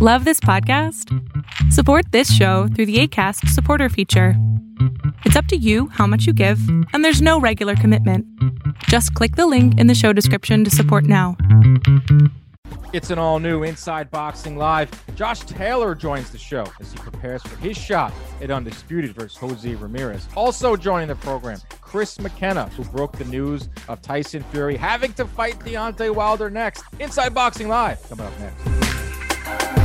Love this podcast? Support this show through the ACAST supporter feature. It's up to you how much you give, and there's no regular commitment. Just click the link in the show description to support now. It's an all new Inside Boxing Live. Josh Taylor joins the show as he prepares for his shot at Undisputed versus Jose Ramirez. Also joining the program, Chris McKenna, who broke the news of Tyson Fury having to fight Deontay Wilder next. Inside Boxing Live coming up next.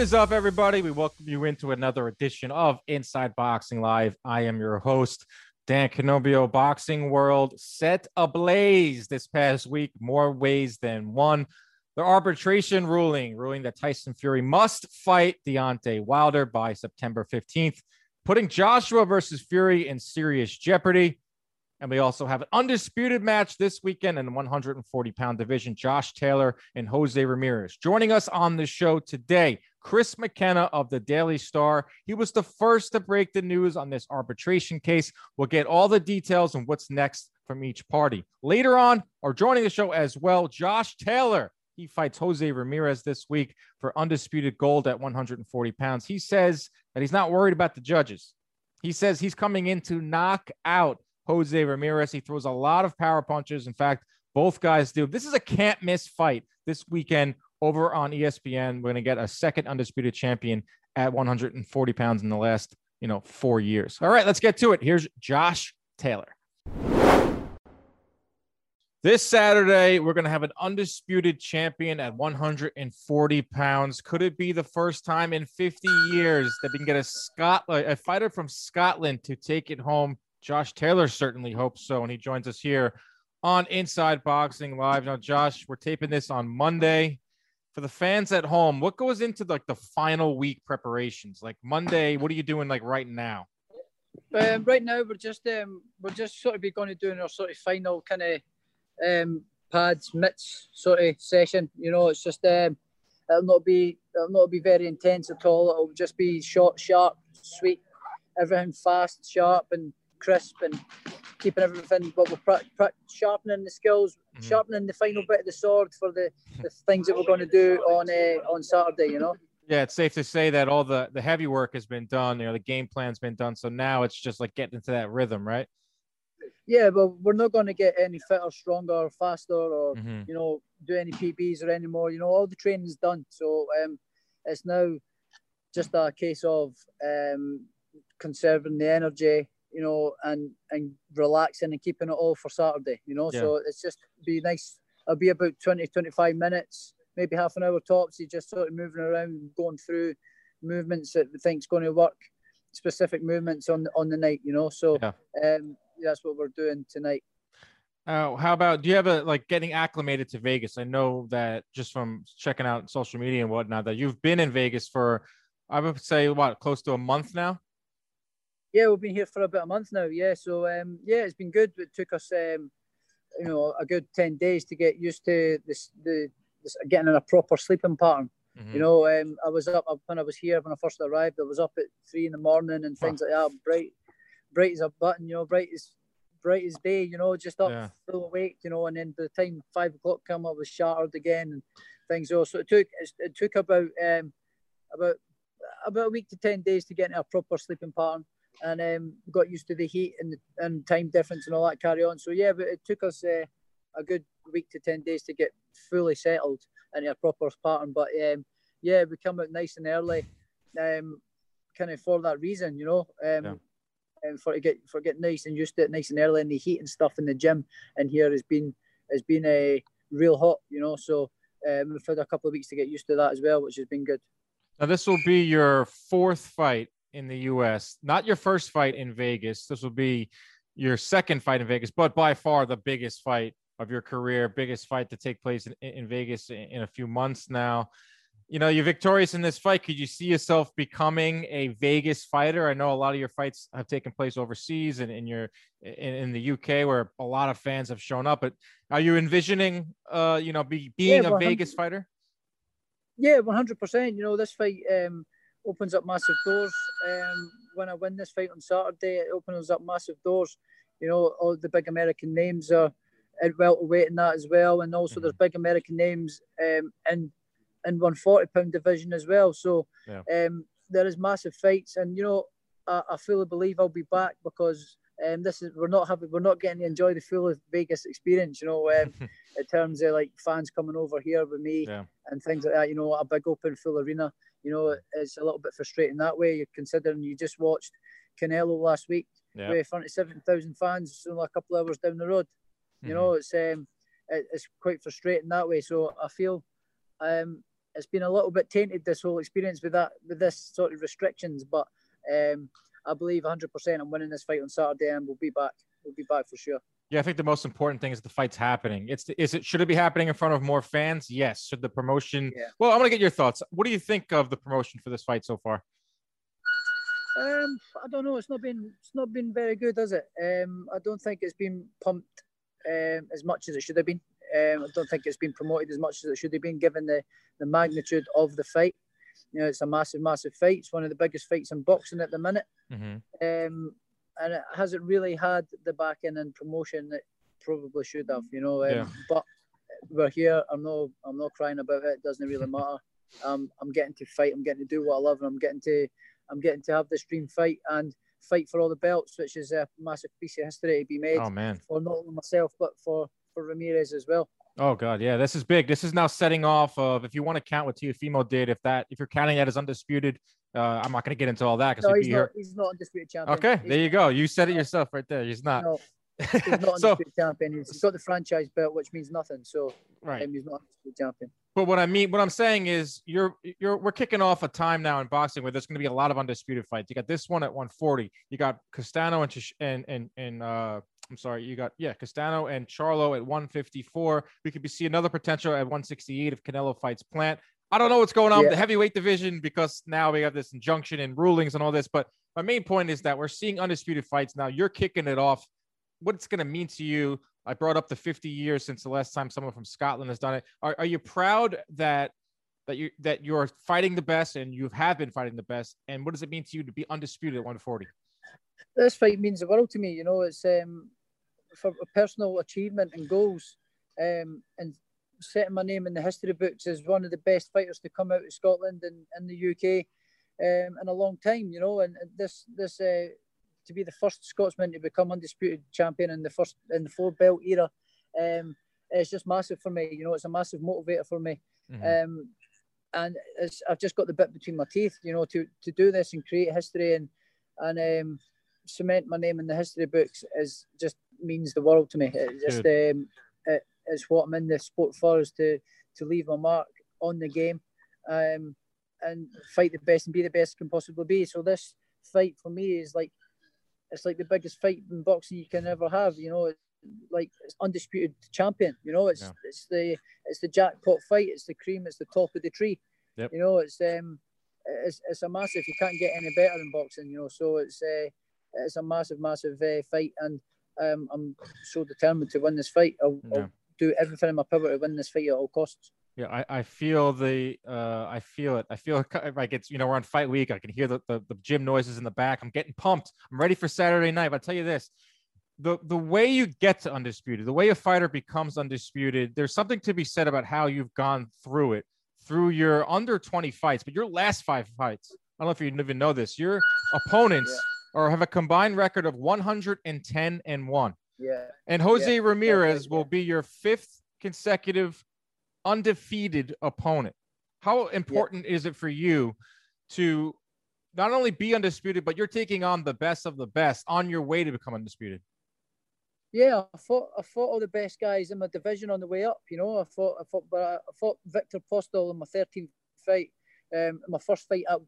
Is up, everybody? We welcome you into another edition of Inside Boxing Live. I am your host, Dan Canobbio. Boxing World set ablaze this past week, more ways than one. The arbitration ruling, ruling that Tyson Fury must fight Deontay Wilder by September 15th, putting Joshua versus Fury in serious jeopardy. And we also have an undisputed match this weekend in the 140 pound division. Josh Taylor and Jose Ramirez. Joining us on the show today, Chris McKenna of the Daily Star. He was the first to break the news on this arbitration case. We'll get all the details and what's next from each party. Later on, or joining the show as well, Josh Taylor. He fights Jose Ramirez this week for undisputed gold at 140 pounds. He says that he's not worried about the judges. He says he's coming in to knock out Jose Ramirez. He throws a lot of power punches. In fact, both guys do. This is a can't miss fight this weekend over on ESPN. We're going to get a second undisputed champion at 140 pounds in the last, you know, four years. All right, let's get to it. Here's Josh Taylor. This Saturday, we're going to have an undisputed champion at 140 pounds. Could it be the first time in 50 years that we can get a Scotland, a fighter from Scotland to take it home? Josh Taylor certainly hopes so, and he joins us here on Inside Boxing Live. Now, Josh, we're taping this on Monday. For the fans at home, what goes into like the final week preparations? Like Monday, what are you doing like right now? Um, right now, we're just um, we're just sort of be going to doing our sort of final kind of um, pads mitts sort of session. You know, it's just um, it'll not be it'll not be very intense at all. It'll just be short, sharp, sweet, everything fast, sharp, and crisp, and keeping everything. But we're pra- pra- sharpening the skills, Mhm. sharpening the final bit of the sword for the, the things that we're going to do on uh, on Saturday. You know. Yeah, it's safe to say that all the the heavy work has been done. You know, the game plan's been done. So now it's just like getting into that rhythm, right? Yeah, but we're not going to get any fitter, stronger, or faster, or Mhm. you know, do any PBs or any more. You know, all the training's done. So um, it's now just a case of um, conserving the energy, you know, and and relaxing and keeping it all for Saturday. You know, so it's just be nice. It'll be about 20, 25 minutes, maybe half an hour tops. You just sort of moving around, going through movements that we think's going to work, specific movements on on the night. You know, so Yeah. um, that's what we're doing tonight. Uh, how about do you have a like getting acclimated to Vegas? I know that just from checking out social media and whatnot that you've been in Vegas for I would say what close to a month now. Yeah, we've been here for about a month now. Yeah, so um, yeah, it's been good. It took us, um, you know, a good ten days to get used to this, the this, getting in a proper sleeping pattern. Mhm. You know, um, I was up when I was here when I first arrived. I was up at three in the morning and things like that. Bright, bright as a button. You know, bright as bright as day. You know, just up Yeah. full awake. You know, and then by the time five o'clock came, I was shattered again and things. So it took it took about um, about about a week to ten days to get into a proper sleeping pattern and um, got used to the heat and and time difference and all that carry on. So yeah, but it took us uh, a good week to ten days to get fully settled into a proper pattern. But um, yeah, we come out nice and early, um, kind of for that reason, you know. Um, Yeah. And for to get for getting nice and used to it nice and early, in the heat and stuff in the gym and here has been has been a real hot, you know. So um, we've had a couple of weeks to get used to that as well, which has been good. Now this will be your fourth fight in the U.S. Not your first fight in Vegas. This will be your second fight in Vegas, but by far the biggest fight of your career, biggest fight to take place in, in Vegas in, in a few months now. you know, you're victorious in this fight. Could you see yourself becoming a Vegas fighter? I know a lot of your fights have taken place overseas and in your in, in, the UK where a lot of fans have shown up. But are you envisioning, uh, you know, be, being yeah, a Vegas fighter? Yeah, 100%. You know, this fight um, opens up massive doors. Um, when I win this fight on Saturday, it opens up massive doors. You know, all the big American names are at welterweight in that as well. And also mm-hmm. there's big American names um, in in 140 pound division as well. So yeah. um, there is massive fights, and you know I, I fully believe I'll be back because um, this is we're not having we're not getting to enjoy the full Vegas experience. You know, um, in terms of like fans coming over here with me yeah. and things like that. You know, a big open full arena. You know, it's a little bit frustrating that way. You're considering you just watched Canelo last week yeah. with front of seven thousand fans only a couple of hours down the road. You mm-hmm. know, it's um, it, it's quite frustrating that way. So I feel um, it's been a little bit tainted this whole experience with that with this sort of restrictions. But um, I believe 100% I'm winning this fight on Saturday, and we'll be back. We'll be back for sure. Yeah, I think the most important thing is the fight's happening. It's is it should it be happening in front of more fans? Yes. Should the promotion? Yeah. Well, I want to get your thoughts. What do you think of the promotion for this fight so far? Um, I don't know. It's not been it's not been very good, has it? Um, I don't think it's been pumped um, as much as it should have been. Um, I don't think it's been promoted as much as it should have been, given the, the magnitude of the fight. You know, it's a massive, massive fight. It's one of the biggest fights in boxing at the minute, mm-hmm. um, and it hasn't really had the backing and promotion that probably should have. You know, um, yeah. but we're here. I'm no, I'm not crying about it. It doesn't really matter. Um, I'm getting to fight. I'm getting to do what I love, and I'm getting to, I'm getting to have this dream fight and fight for all the belts, which is a massive piece of history to be made. Oh man! For not only myself, but for for Ramirez as well. Oh god, yeah, this is big. This is now setting off of if you want to count what Teofimo did, if that if you're counting that as undisputed, uh, I'm not going to get into all that because no, he's, not, he's not undisputed champion. Okay, he's, there you go. You said it yourself right there. He's not. No, he's not undisputed so, champion. He's got the franchise belt, which means nothing. So right, um, he's not undisputed champion. But what I mean, what I'm saying is, you're you're we're kicking off a time now in boxing where there's going to be a lot of undisputed fights. You got this one at 140. You got Castano and and and and uh, I'm sorry, you got yeah, Castano and Charlo at 154. We could be see another potential at 168 if Canelo fights Plant. I don't know what's going on yeah. with the heavyweight division because now we have this injunction and rulings and all this. But my main point is that we're seeing undisputed fights now. You're kicking it off. What it's going to mean to you? I brought up the 50 years since the last time someone from Scotland has done it. Are, are you proud that that you that you're fighting the best and you have been fighting the best? And what does it mean to you to be undisputed at 140? This fight means the world to me. You know, it's um, for personal achievement and goals, um, and setting my name in the history books as one of the best fighters to come out of Scotland and in the UK um, in a long time. You know, and this this uh, to be the first Scotsman to become undisputed champion in the first in the four belt era, um, it's just massive for me. You know, it's a massive motivator for me. Mm-hmm. Um, and I've just got the bit between my teeth, you know, to, to do this and create history and and um, cement my name in the history books is just means the world to me. It just um, it's what I'm in the sport for is to to leave my mark on the game, um, and fight the best and be the best can possibly be. So this fight for me is like it's like the biggest fight in boxing you can ever have. You know, like it's undisputed champion. You know, it's yeah. it's the it's the jackpot fight. It's the cream. It's the top of the tree. Yep. You know, it's um, it's it's a massive. You can't get any better in boxing. You know, so it's uh, it's a massive, massive uh, fight, and um, I'm so determined to win this fight. I'll, yeah. I'll, do everything in my power to win this fight at all costs. Yeah, I, I feel the uh, I feel it. I feel like it's you know we're on fight week. I can hear the, the, the gym noises in the back. I'm getting pumped. I'm ready for Saturday night. But I'll tell you this: the the way you get to undisputed, the way a fighter becomes undisputed, there's something to be said about how you've gone through it through your under 20 fights, but your last five fights. I don't know if you even know this. Your opponents yeah or have a combined record of 110 and 1. Yeah. And Jose yeah. Ramirez yeah. will be your fifth consecutive undefeated opponent. How important yeah. is it for you to not only be undisputed, but you're taking on the best of the best on your way to become undisputed? Yeah, I fought I fought all the best guys in my division on the way up. You know, I fought I fought But I fought Victor Postol in my 13th fight, um, my first fight at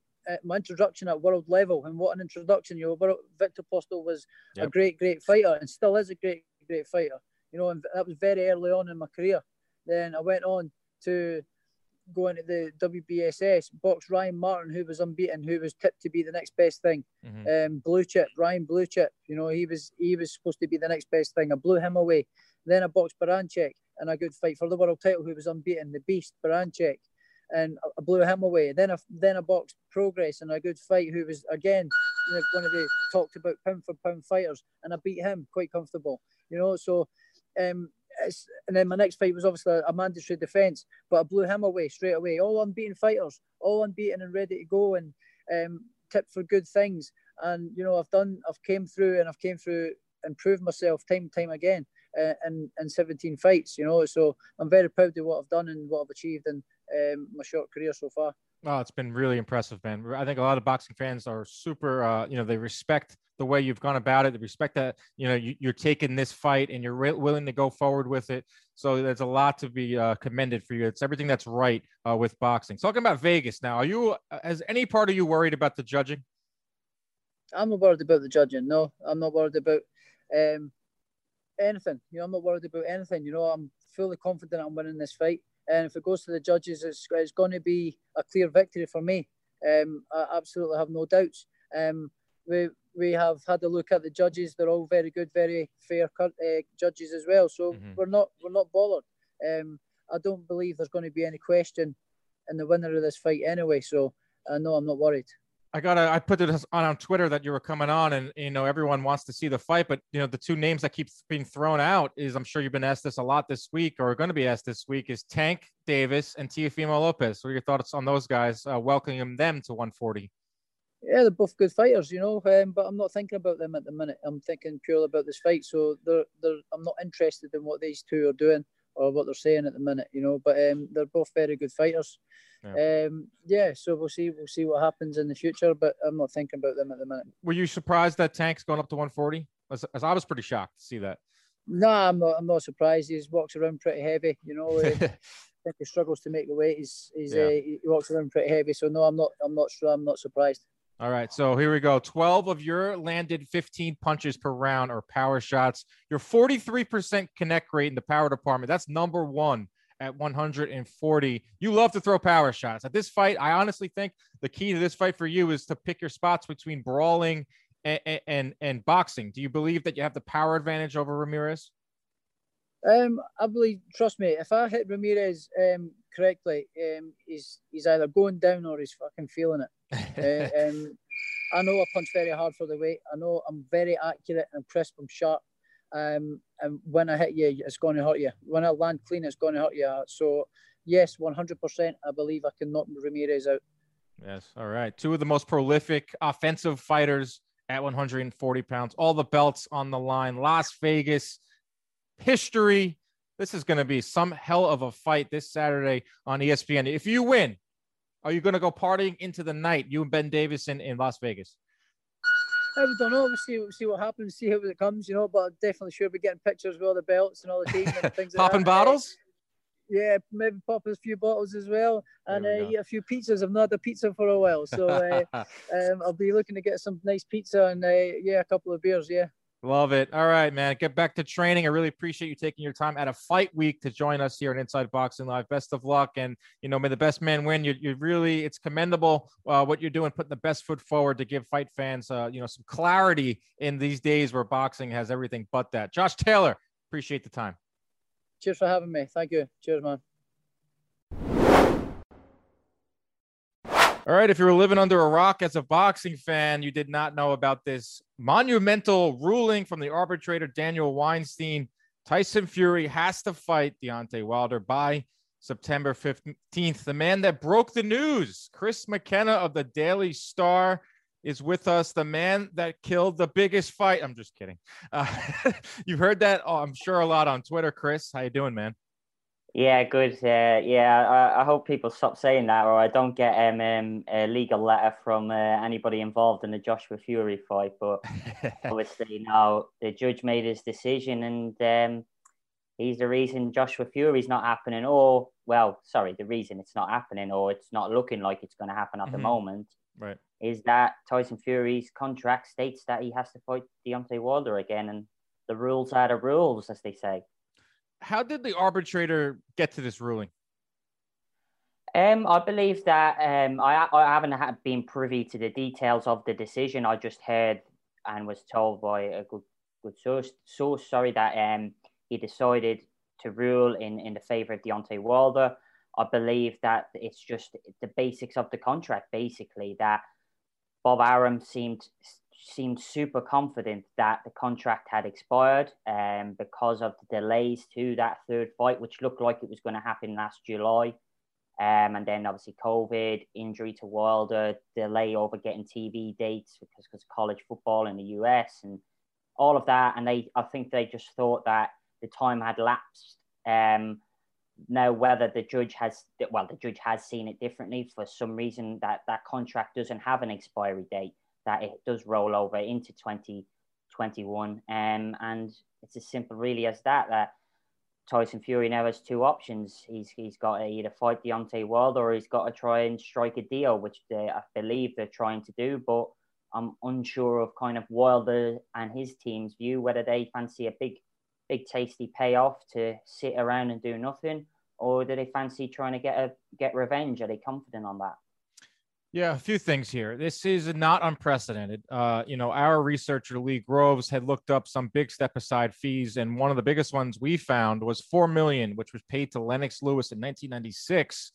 my introduction at world level, and what an introduction! You know, Victor Postol was yep. a great, great fighter, and still is a great, great fighter. You know, and that was very early on in my career. Then I went on to go into the WBSS, box Ryan Martin, who was unbeaten, who was tipped to be the next best thing. Mm-hmm. Um, blue chip, Ryan Blue Chip. You know, he was he was supposed to be the next best thing. I blew him away. Then I boxed Baranchyk and a good fight for the world title, who was unbeaten, the Beast Baranchyk, and I blew him away. Then I then I boxed Prograis and a good fight, who was again you know, one of the talked about pound for pound fighters, and I beat him quite comfortable. You know, so um, and then my next fight was obviously a mandatory defence, but I blew him away straight away. All unbeaten fighters, all unbeaten and ready to go, and um, tipped for good things. And you know, I've done, I've came through, and I've came through, and proved myself time time again in in 17 fights. You know, so I'm very proud of what I've done and what I've achieved in um, my short career so far. Oh, it's been really impressive, man. I think a lot of boxing fans are super, uh, you know, they respect the way you've gone about it. They respect that, you know, you, are taking this fight and you're re- willing to go forward with it. So there's a lot to be uh, commended for you. It's everything that's right uh, with boxing. Talking about Vegas now, are you, uh, has any part of you worried about the judging? I'm not worried about the judging. No, I'm not worried about um, anything. You know, I'm not worried about anything. You know, I'm fully confident I'm winning this fight. And if it goes to the judges, it's, it's going to be a clear victory for me. Um, I absolutely have no doubts. Um, we we have had a look at the judges; they're all very good, very fair uh, judges as well. So mm-hmm. we're not we're not bothered. Um, I don't believe there's going to be any question in the winner of this fight anyway. So uh, no, I'm not worried. I got I put it on on Twitter that you were coming on, and you know everyone wants to see the fight, but you know the two names that keep being thrown out is I'm sure you've been asked this a lot this week, or going to be asked this week, is Tank Davis and Teofimo Lopez. What are your thoughts on those guys? Uh, welcoming them to 140. Yeah, they're both good fighters, you know, um, but I'm not thinking about them at the minute. I'm thinking purely about this fight, so they're, they're I'm not interested in what these two are doing or what they're saying at the minute, you know. But um, they're both very good fighters. Yeah. Um, yeah, so we'll see. We'll see what happens in the future, but I'm not thinking about them at the minute. Were you surprised that Tank's going up to 140? As, as I was pretty shocked to see that. No, I'm not. I'm not surprised. He walks around pretty heavy. You know, I think he struggles to make the weight. He's, he's yeah. uh, he walks around pretty heavy. So no, I'm not. I'm not sure. I'm not surprised. All right, so here we go. 12 of your landed 15 punches per round or power shots. Your 43% connect rate in the power department. That's number one at 140. You love to throw power shots. At this fight, I honestly think the key to this fight for you is to pick your spots between brawling and, and, and boxing. Do you believe that you have the power advantage over Ramirez? Um, I believe, trust me, if I hit Ramirez um, correctly, um, he's he's either going down or he's fucking feeling it. uh, um, I know I punch very hard for the weight. I know I'm very accurate and crisp. I'm sharp. Um, and when I hit you, it's going to hurt you. When I land clean, it's going to hurt you. So, yes, 100%, I believe I can knock Ramirez out. Yes. All right. Two of the most prolific offensive fighters at 140 pounds, all the belts on the line. Las Vegas history. This is going to be some hell of a fight this Saturday on ESPN. If you win, are you going to go partying into the night, you and Ben Davison in Las Vegas? I don't know. We'll see, we'll see what happens, see how it comes, you know. But I'm definitely sure we're getting pictures with all the belts and all the teams and things. Popping like bottles. Yeah, maybe pop a few bottles as well, and uh, eat a few pizzas. I've not had a pizza for a while, so uh, um, I'll be looking to get some nice pizza and uh, yeah, a couple of beers. Yeah. Love it. All right, man. Get back to training. I really appreciate you taking your time at a fight week to join us here on Inside Boxing Live. Best of luck, and you know, may the best man win. You, you really, it's commendable uh, what you're doing, putting the best foot forward to give fight fans, uh, you know, some clarity in these days where boxing has everything but that. Josh Taylor, appreciate the time. Cheers for having me. Thank you. Cheers, man. All right, if you were living under a rock as a boxing fan, you did not know about this monumental ruling from the arbitrator Daniel Weinstein. Tyson Fury has to fight Deontay Wilder by September 15th. The man that broke the news, Chris McKenna of the Daily Star, is with us. The man that killed the biggest fight. I'm just kidding. Uh, you've heard that, oh, I'm sure, a lot on Twitter. Chris, how you doing, man? Yeah, good. Uh, yeah, I, I, hope people stop saying that, or I don't get um, um, a legal letter from uh, anybody involved in the Joshua Fury fight. But obviously, now the judge made his decision, and um, he's the reason Joshua Fury's not happening. Or, well, sorry, the reason it's not happening, or it's not looking like it's going to happen at mm-hmm. the moment, right? Is that Tyson Fury's contract states that he has to fight Deontay Wilder again, and the rules are the rules, as they say how did the arbitrator get to this ruling? Um, I believe that um, I, I haven't been privy to the details of the decision. I just heard and was told by a good good source, source sorry, that um, he decided to rule in, in the favour of Deontay Wilder. I believe that it's just the basics of the contract, basically, that Bob Arum seemed seemed super confident that the contract had expired um, because of the delays to that third fight, which looked like it was going to happen last July. Um, and then obviously COVID, injury to Wilder, delay over getting TV dates because because college football in the US and all of that. And they, I think they just thought that the time had lapsed. Um, now whether the judge has, well, the judge has seen it differently for some reason that that contract doesn't have an expiry date, that it does roll over into 2021. Um, and it's as simple really as that, that Tyson Fury now has two options. He's he's got to either fight Deontay Wilder or he's got to try and strike a deal, which they, I believe they're trying to do. But I'm unsure of kind of Wilder and his team's view whether they fancy a big, big tasty payoff to sit around and do nothing, or do they fancy trying to get a get revenge? Are they confident on that? Yeah, a few things here. This is not unprecedented. Uh, you know, our researcher Lee Groves had looked up some big step aside fees, and one of the biggest ones we found was four million, which was paid to Lennox Lewis in 1996.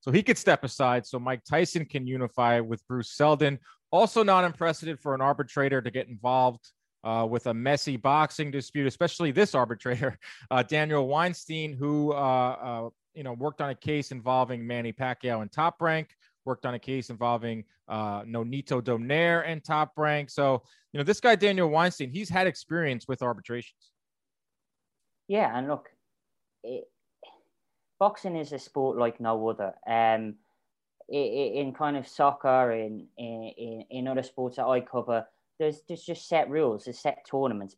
So he could step aside so Mike Tyson can unify with Bruce Seldon. Also, not unprecedented for an arbitrator to get involved uh, with a messy boxing dispute, especially this arbitrator, uh, Daniel Weinstein, who uh, uh, you know worked on a case involving Manny Pacquiao and Top Rank worked on a case involving uh, Nonito Donaire and Top Rank. So, you know, this guy, Daniel Weinstein, he's had experience with arbitrations. Yeah, and look, it, boxing is a sport like no other. Um, in kind of soccer, in, in in other sports that I cover, there's there's just set rules, there's set tournaments,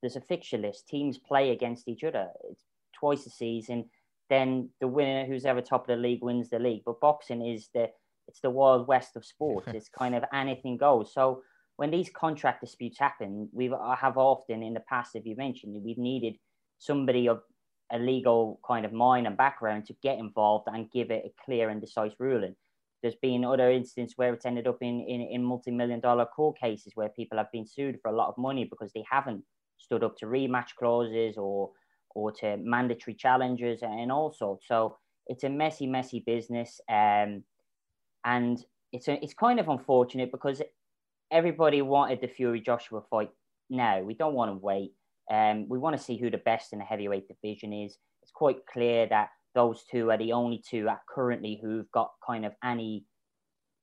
there's a fixture list. Teams play against each other. It's twice a season then the winner, who's ever top of the league, wins the league. But boxing is the it's the wild west of sports. it's kind of anything goes. So when these contract disputes happen, we have often in the past, if you mentioned, we've needed somebody of a legal kind of mind and background to get involved and give it a clear and decisive ruling. There's been other instances where it's ended up in, in, in multi-million dollar court cases where people have been sued for a lot of money because they haven't stood up to rematch clauses or or to mandatory challenges and all sorts. So it's a messy, messy business. Um, and it's, a, it's kind of unfortunate because everybody wanted the Fury Joshua fight now. We don't want to wait. Um, we want to see who the best in the heavyweight division is. It's quite clear that those two are the only two currently who've got kind of any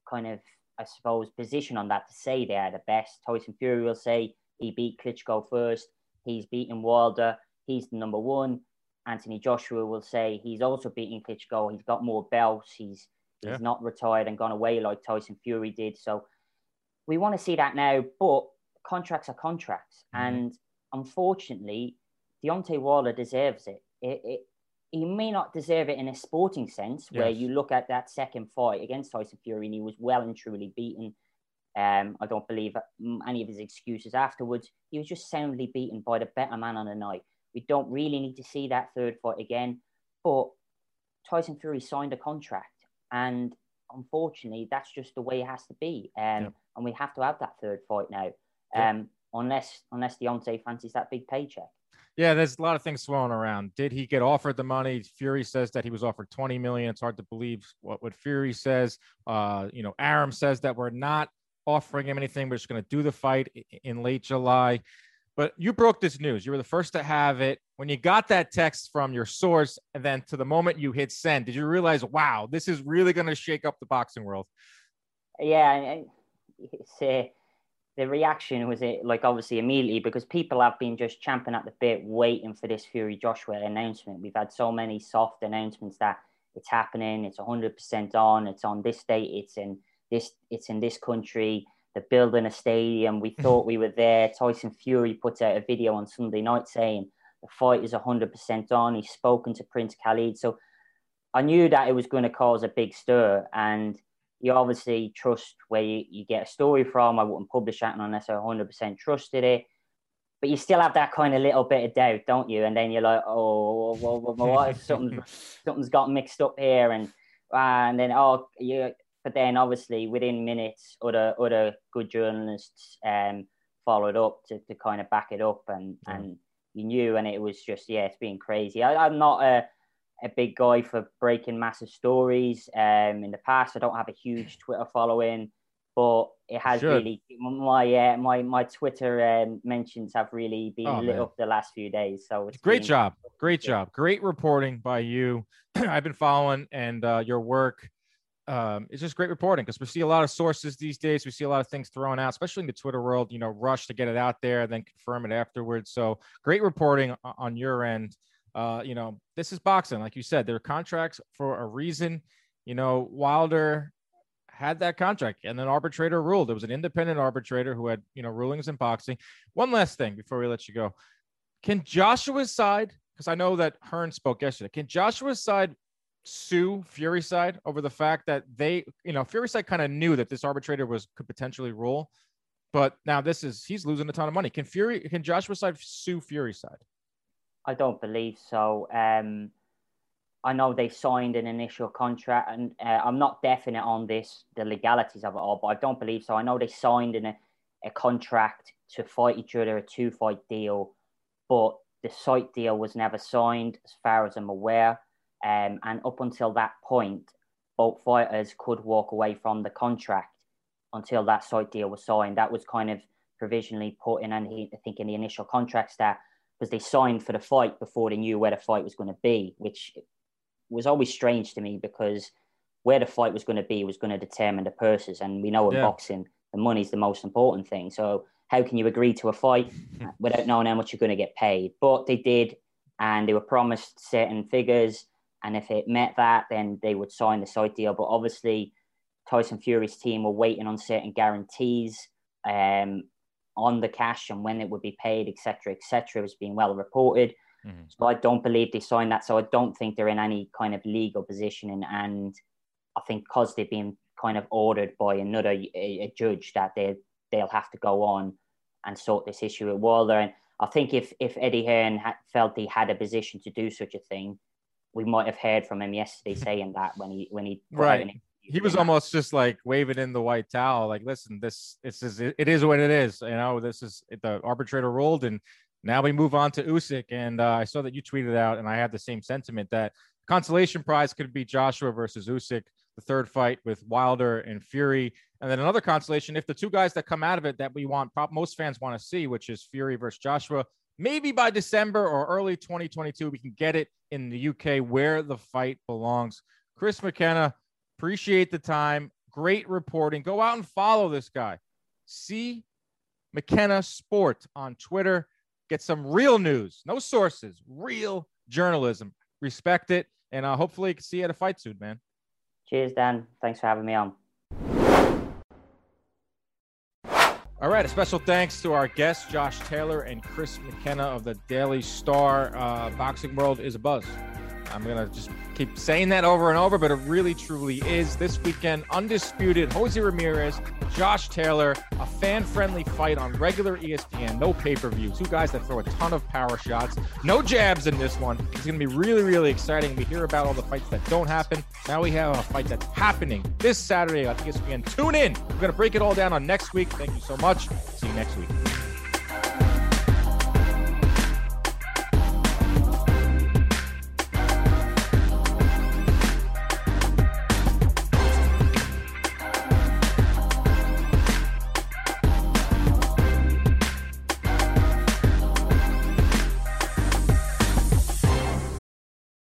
kind of, I suppose, position on that to say they are the best. Tyson Fury will say he beat Klitschko first. He's beaten Wilder he's the number one. Anthony Joshua will say he's also beating Klitschko. He's got more belts. He's yeah. he's not retired and gone away like Tyson Fury did. So we want to see that now, but contracts are contracts, mm-hmm. and unfortunately, Deontay Wilder deserves it. It, it. He may not deserve it in a sporting sense, yes. where you look at that second fight against Tyson Fury and he was well and truly beaten. Um, I don't believe any of his excuses afterwards. He was just soundly beaten by the better man on the night. We don't really need to see that third fight again. But Tyson Fury signed a contract, and unfortunately, that's just the way it has to be. Um, yeah. And we have to have that third fight now, um, yeah. unless unless Deontay fancies that big paycheck. Yeah, there's a lot of things swirling around. Did he get offered the money? Fury says that he was offered 20 million. It's hard to believe what, what Fury says. Uh, you know, Arum says that we're not offering him anything. We're just going to do the fight in late July. But you broke this news. You were the first to have it. When you got that text from your source, and then to the moment you hit send, did you realize, wow, this is really going to shake up the boxing world? Yeah, it's uh, the reaction was it like obviously immediately because people have been just champing at the bit, waiting for this Fury Joshua announcement. We've had so many soft announcements that it's happening, it's hundred percent on, it's on this date, it's in this, it's in this country they're building a stadium. We mm-hmm. thought we were there. Tyson Fury puts out a video on Sunday night saying the fight is 100% on. He's spoken to Prince Khalid. So I knew that it was going to cause a big stir. And you obviously trust where you, you get a story from. I wouldn't publish that unless I 100% trusted it. But you still have that kind of little bit of doubt, don't you? And then you're like, oh, well, well, well what if something's, something's got mixed up here? And and then oh yeah, but then obviously within minutes, other other good journalists um followed up to, to kind of back it up, and mm. and you knew, and it was just yeah, it's been crazy. I, I'm not a a big guy for breaking massive stories. Um, in the past, I don't have a huge Twitter following, but it has really my uh, my my Twitter um, mentions have really been oh, lit man. up the last few days. So it's great job, great job, great reporting by you. I've been following and uh, your work. Um, it's just great reporting because we see a lot of sources these days. We see a lot of things thrown out, especially in the Twitter world. You know, rush to get it out there, then confirm it afterwards. So great reporting on your end. Uh, you know, this is boxing, like you said. There are contracts for a reason. You know, Wilder had that contract and an arbitrator ruled. It was an independent arbitrator who had, you know, rulings in boxing. One last thing before we let you go. Can Joshua's side, because I know that Hearn spoke yesterday, can Joshua's side sue Fury side over the fact that they, you know, Fury side kind of knew that this arbitrator was could potentially rule, but now this is he's losing a ton of money. Can Fury can Joshua side sue Fury side? I don't believe so. Um, I know they signed an initial contract, and uh, I'm not definite on this, the legalities of it all, but I don't believe so. I know they signed in a, a contract to fight each other, a two fight deal, but the site deal was never signed, as far as I'm aware. Um, and up until that point, both fighters could walk away from the contract until that site deal was signed. That was kind of provisionally put in, and I think in the initial contracts that because they signed for the fight before they knew where the fight was going to be, which was always strange to me because where the fight was going to be was going to determine the purses. And we know in yeah. boxing, the money's the most important thing. So how can you agree to a fight without knowing how much you're going to get paid? But they did, and they were promised certain figures. And if it met that, then they would sign the side deal. But obviously, Tyson Fury's team were waiting on certain guarantees um, on the cash and when it would be paid, etc., etc. was being well reported. Mm-hmm. So I don't believe they signed that. So I don't think they're in any kind of legal position. And, I think because they've been kind of ordered by another a, a judge that they they'll have to go on and sort this issue at Wilder. And I think if if Eddie Hearn had, felt he had a position to do such a thing, we might have heard from him yesterday saying that when he when he right. He was almost just like waving in the white towel, like, "Listen, this, this is it is what it is. You know, this is the arbitrator ruled, and now we move on to Usyk, and uh, I saw that you tweeted out, and I had the same sentiment that consolation prize could be Joshua versus Usyk, the third fight with Wilder and Fury, and then another consolation if the two guys that come out of it that we want, most fans want to see, which is Fury versus Joshua. Maybe by December or early 2022, we can get it in the UK where the fight belongs. Chris McKenna, appreciate the time. Great reporting. Go out and follow this guy. See McKenna Sport on Twitter get some real news, no sources, real journalism. Respect it, and uh, hopefully see you at a fight soon, man. Cheers, Dan. Thanks for having me on. All right, a special thanks to our guests, Josh Taylor and Chris McKenna of the Daily Star. Uh, Boxing World is a buzz. I'm going to just keep saying that over and over, but it really truly is. This weekend, undisputed Jose Ramirez, Josh Taylor, a fan friendly fight on regular ESPN, no pay per view. Two guys that throw a ton of power shots, no jabs in this one. It's going to be really, really exciting. We hear about all the fights that don't happen. Now we have a fight that's happening this Saturday on ESPN. Tune in. We're going to break it all down on next week. Thank you so much. See you next week.